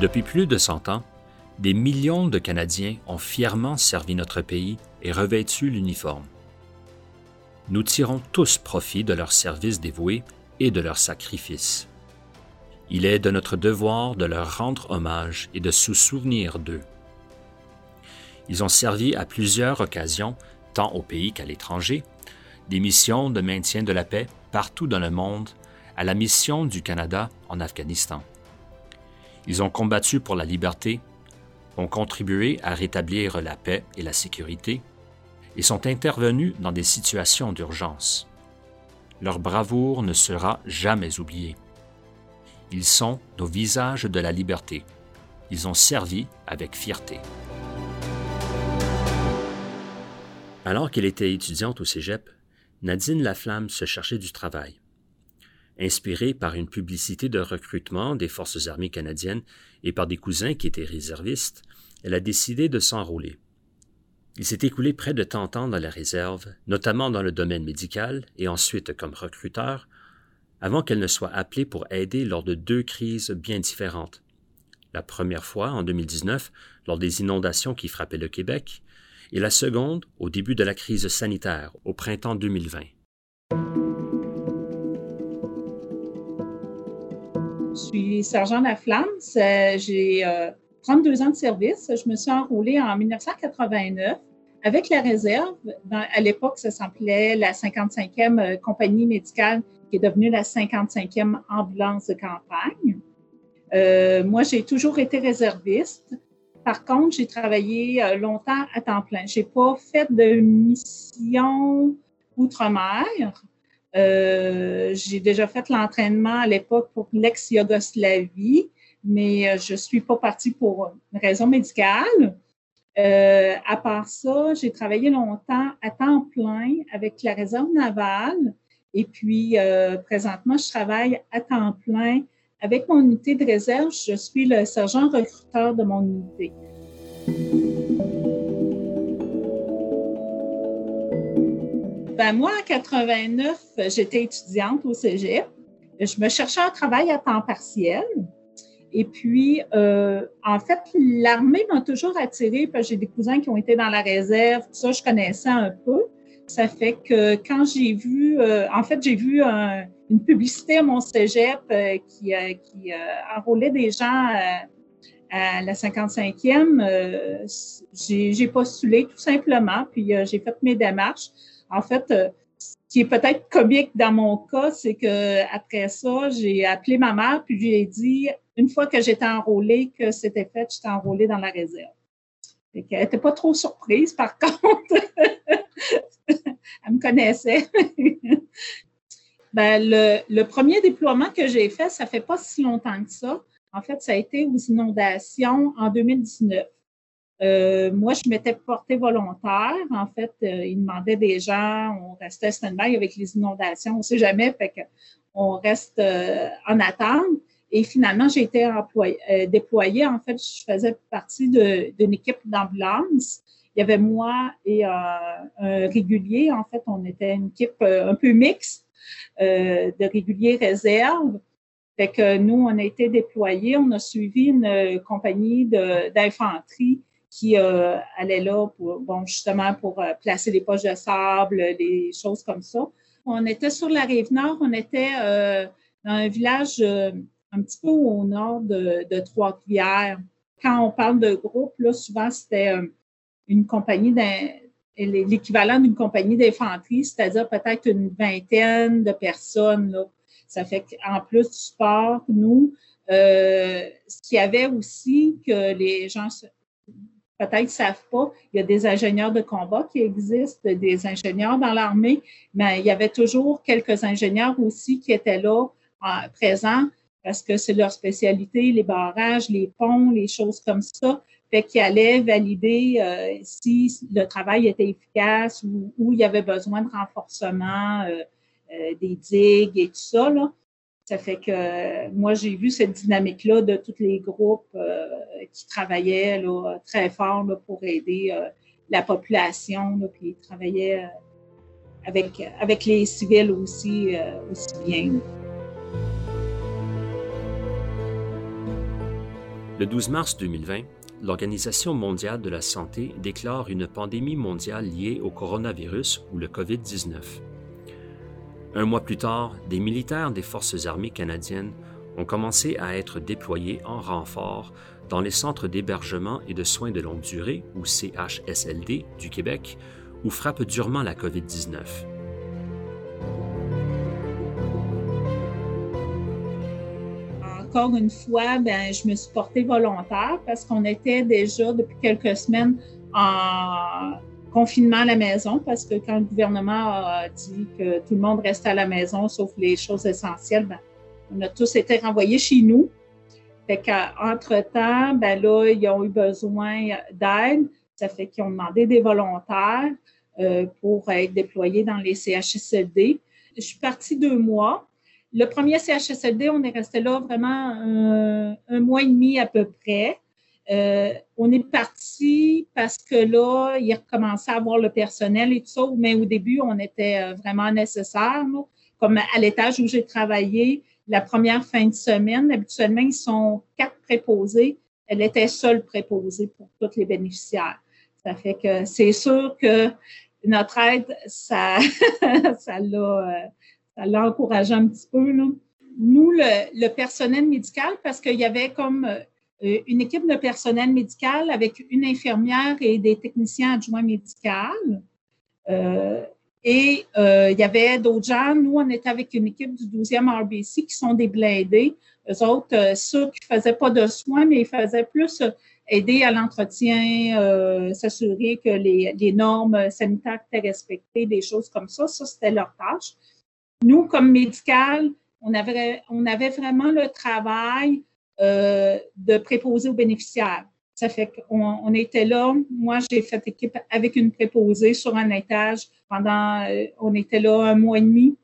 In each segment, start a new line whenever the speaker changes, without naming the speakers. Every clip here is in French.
Depuis plus de 100 ans, des millions de Canadiens ont fièrement servi notre pays et revêtu l'uniforme. Nous tirons tous profit de leur service dévoué et de leur sacrifice. Il est de notre devoir de leur rendre hommage et de se souvenir d'eux. Ils ont servi à plusieurs occasions, tant au pays qu'à l'étranger, des missions de maintien de la paix partout dans le monde, à la mission du Canada en Afghanistan. Ils ont combattu pour la liberté, ont contribué à rétablir la paix et la sécurité, et sont intervenus dans des situations d'urgence. Leur bravoure ne sera jamais oubliée. Ils sont nos visages de la liberté. Ils ont servi avec fierté. Alors qu'elle était étudiante au Cégep, Nadine Laflamme se cherchait du travail. Inspirée par une publicité de recrutement des Forces armées canadiennes et par des cousins qui étaient réservistes, elle a décidé de s'enrôler. Il s'est écoulé près de 30 ans dans la réserve, notamment dans le domaine médical et ensuite comme recruteur, avant qu'elle ne soit appelée pour aider lors de deux crises bien différentes. La première fois, en 2019, lors des inondations qui frappaient le Québec, et la seconde au début de la crise sanitaire, au printemps 2020.
Suis sergent Laflamme. J'ai 32 ans de service. Je me suis enrôlée en 1989 avec la réserve. à l'époque, ça s'appelait la 55e euh, compagnie médicale qui est devenue la 55e ambulance de campagne. Euh, moi, j'ai toujours été réserviste. Par contre, j'ai travaillé euh, longtemps à temps plein. J'ai pas fait de mission outre-mer. Euh, j'ai déjà fait l'entraînement à l'époque pour l'ex-Yougoslavie mais euh, je ne suis pas partie pour une raison médicale. Euh, à part ça, j'ai travaillé longtemps à temps plein avec la réserve navale. Et puis, présentement, je travaille à temps plein avec mon unité de réserve. Je suis le sergent recruteur de mon unité. Ben, moi, en 89, j'étais étudiante au Cégep. Je me cherchais un travail à temps partiel. Et puis, euh, en fait, l'armée m'a toujours attirée parce que j'ai des cousins qui ont été dans la réserve, tout ça, je connaissais un peu. Ça fait que quand j'ai vu, euh, en fait, j'ai vu une publicité à mon cégep euh, qui, qui enrôlait des gens à la 55e. j'ai postulé tout simplement, puis j'ai fait mes démarches. En fait, ce qui est peut-être comique dans mon cas, c'est que après ça, j'ai appelé ma mère puis lui ai dit une fois que j'étais enrôlée, que c'était fait, j'étais enrôlée dans la réserve. Elle n'était pas trop surprise, par contre. Elle me connaissait. ben, le, le, premier déploiement que j'ai fait, ça fait pas si longtemps que ça. En fait, ça a été aux inondations en 2019. Euh, moi, je m'étais portée volontaire. En fait, euh, ils demandaient des gens, on restait stand-by avec les inondations, on ne sait jamais, fait qu'on reste euh, en attente. Et finalement, j'ai été euh, déployée. En fait, je faisais partie d'une équipe d'ambulance. Il y avait moi et euh, un régulier. En fait, on était une équipe euh, un peu mixte de réguliers réserve. Fait que nous, on a été déployés. On a suivi une compagnie d'infanterie qui allait là pour, bon, justement, pour placer les poches de sable, des choses comme ça. On était sur la rive nord. On était dans un village un petit peu au nord de, Trois-Rivières. Quand on parle de groupe, là, souvent, c'était euh, une compagnie l'équivalent d'une compagnie d'infanterie, c'est-à-dire peut-être une vingtaine de personnes. Là. Ça fait qu'en plus du sport, nous, euh, ce qu'il y avait aussi que les gens peut-être ne savent pas, il y a des ingénieurs de combat qui existent, des ingénieurs dans l'armée, mais il y avait toujours quelques ingénieurs aussi qui étaient là, présents, parce que c'est leur spécialité, les barrages, les ponts, les choses comme ça. Fait qu'ils allaient valider euh, si le travail était efficace ou, où il y avait besoin de renforcement euh, euh, des digues et tout ça. Là. Ça fait que moi, j'ai vu cette dynamique-là de tous les groupes qui travaillaient là, très fort là, pour aider la population, là, puis travaillaient avec, avec les civils aussi, aussi bien.
Le 12 mars 2020, l'Organisation mondiale de la santé déclare une pandémie mondiale liée au coronavirus ou le COVID-19. Un mois plus tard, des militaires des Forces armées canadiennes ont commencé à être déployés en renfort dans les centres d'hébergement et de soins de longue durée, ou CHSLD, du Québec, où frappe durement la COVID-19.
Encore une fois, ben, je me suis portée volontaire parce qu'on était déjà depuis quelques semaines en confinement à la maison parce que quand le gouvernement a dit que tout le monde reste à la maison sauf les choses essentielles, ben, on a tous été renvoyés chez nous. Fait qu'entre-temps, ben là, ils ont eu besoin d'aide. Ça fait qu'ils ont demandé des volontaires euh, pour être déployés dans les CHSLD. Je suis partie deux mois. Le premier CHSLD, on est resté là vraiment un, mois et demi à peu près. Euh, on est parti parce que là, il recommençait à avoir le personnel et tout ça, mais au début, on était euh, vraiment nécessaire. Comme à l'étage où j'ai travaillé, la première fin de semaine. Habituellement, ils sont quatre préposés. Elle était seule préposée pour tous les bénéficiaires. Ça fait que c'est sûr que notre aide, ça, ça l'a, ça l'a encouragé un petit peu. Nous, le, personnel médical, parce qu'il y avait comme euh, une équipe de personnel médical avec une infirmière et des techniciens adjoints médicaux. Euh, et euh, il y avait d'autres gens. Nous, on était avec une équipe du 12e RBC qui sont des blindés. Eux autres, euh, ceux qui ne faisaient pas de soins, mais ils faisaient plus euh, aider à l'entretien, s'assurer que les, les, normes sanitaires étaient respectées, des choses comme ça. Ça, c'était leur tâche. Nous, comme médical, on avait, on avait vraiment le travail de préposer aux bénéficiaires. Ça fait qu'on on était là. Moi, j'ai fait équipe avec une préposée sur un étage pendant, euh, on était là un mois et demi.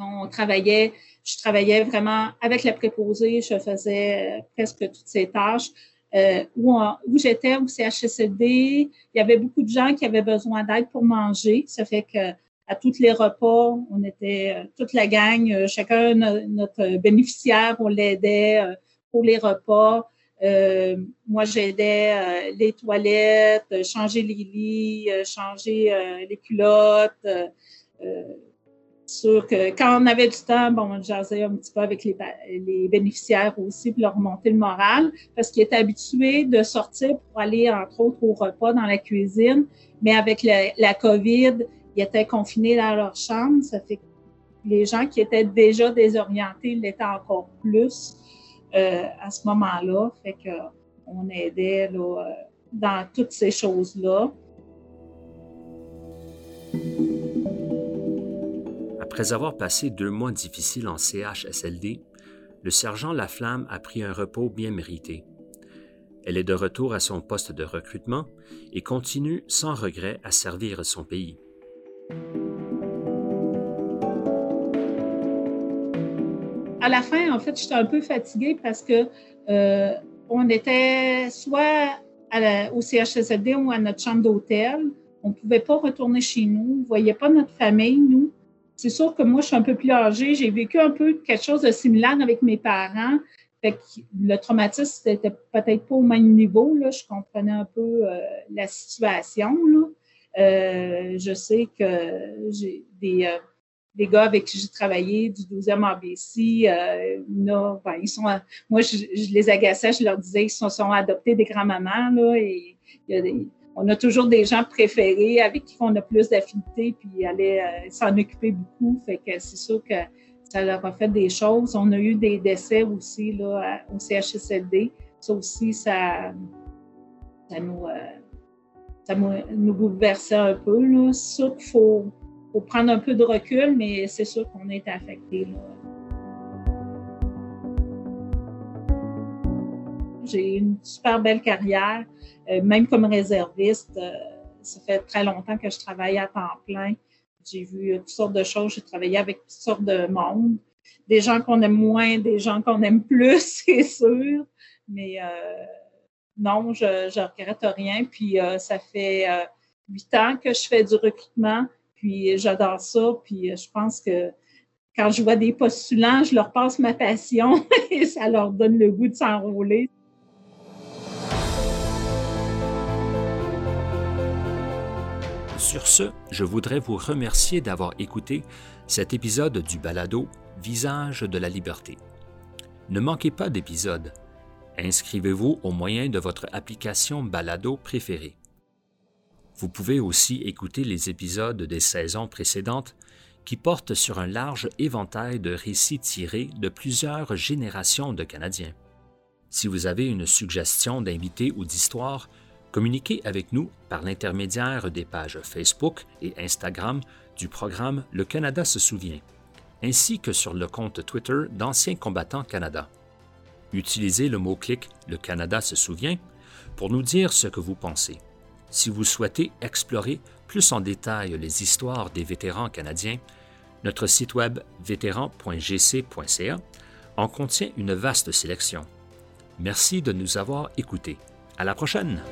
On travaillait, je travaillais vraiment avec la préposée. Je faisais euh, presque toutes ces tâches. Euh, où, où j'étais au CHSLD, il y avait beaucoup de gens qui avaient besoin d'aide pour manger. Ça fait que à tous les repas, on était euh, toute la gang, chacun notre bénéficiaire, on l'aidait pour les repas. Euh, moi, j'aidais euh, les toilettes, euh, changer les lits, changer les culottes. sûr que quand on avait du temps, bon, on un petit peu avec les, les bénéficiaires aussi pour leur remonter le moral parce qu'ils étaient habitués de sortir pour aller, entre autres, au repas dans la cuisine. Mais avec la, la COVID, ils étaient confinés dans leur chambre. Ça fait que les gens qui étaient déjà désorientés l'étaient encore plus. Euh, à ce moment-là. Fait qu'on aidait là, euh, dans toutes ces choses-là.
Après avoir passé deux mois difficiles en CHSLD, le sergent Laflamme a pris un repos bien mérité. Elle est de retour à son poste de recrutement et continue sans regret à servir son pays.
À la fin, en fait, j'étais un peu fatiguée parce que euh, on était soit au CHSLD ou à notre chambre d'hôtel. On ne pouvait pas retourner chez nous. On ne voyait pas notre famille, nous. C'est sûr que moi, je suis un peu plus âgée. J'ai vécu un peu quelque chose de similaire avec mes parents. Fait que le traumatisme n'était peut-être pas au même niveau. Là. Je comprenais un peu euh, la situation. Là. Euh, je sais que j'ai des, des gars avec qui j'ai travaillé du 12e ABC, euh, ben, ils sont, moi, je, les agaçais, je leur disais qu'ils sont, sont adoptés des grands-mamans, là, et on a toujours des gens préférés avec qui on a plus d'affinité, puis euh, s'en occuper beaucoup, fait que c'est sûr que ça leur a fait des choses. On a eu des décès aussi, là, au CHSLD. Ça aussi, ça, ça nous, euh, ça nous bouleversait un peu, là. C'est sûr qu'il faut, faut prendre un peu de recul, mais c'est sûr qu'on est affecté. J'ai une super belle carrière, euh, même comme réserviste. Euh, ça fait très longtemps que je travaille à temps plein. J'ai vu toutes sortes de choses. J'ai travaillé avec toutes sortes de monde. Des gens qu'on aime moins, des gens qu'on aime plus, c'est sûr. Mais euh, non, je ne regrette rien. Puis ça fait huit ans que je fais du recrutement. Puis euh, j'adore ça. Puis euh, je pense que quand je vois des postulants, je leur passe ma passion et ça leur donne le goût de s'enrôler.
Sur ce, je voudrais vous remercier d'avoir écouté cet épisode du balado Visage de la liberté. Ne manquez pas d'épisode. Inscrivez-vous au moyen de votre application balado préférée. Vous pouvez aussi écouter les épisodes des saisons précédentes qui portent sur un large éventail de récits tirés de plusieurs générations de Canadiens. Si vous avez une suggestion d'invité ou d'histoire, communiquez avec nous par l'intermédiaire des pages Facebook et Instagram du programme Le Canada se souvient, ainsi que sur le compte Twitter d'Anciens combattants Canada. Utilisez le mot-clic Le Canada se souvient pour nous dire ce que vous pensez. Si vous souhaitez explorer plus en détail les histoires des vétérans canadiens, notre site web vétéran.gc.ca en contient une vaste sélection. Merci de nous avoir écoutés. À la prochaine!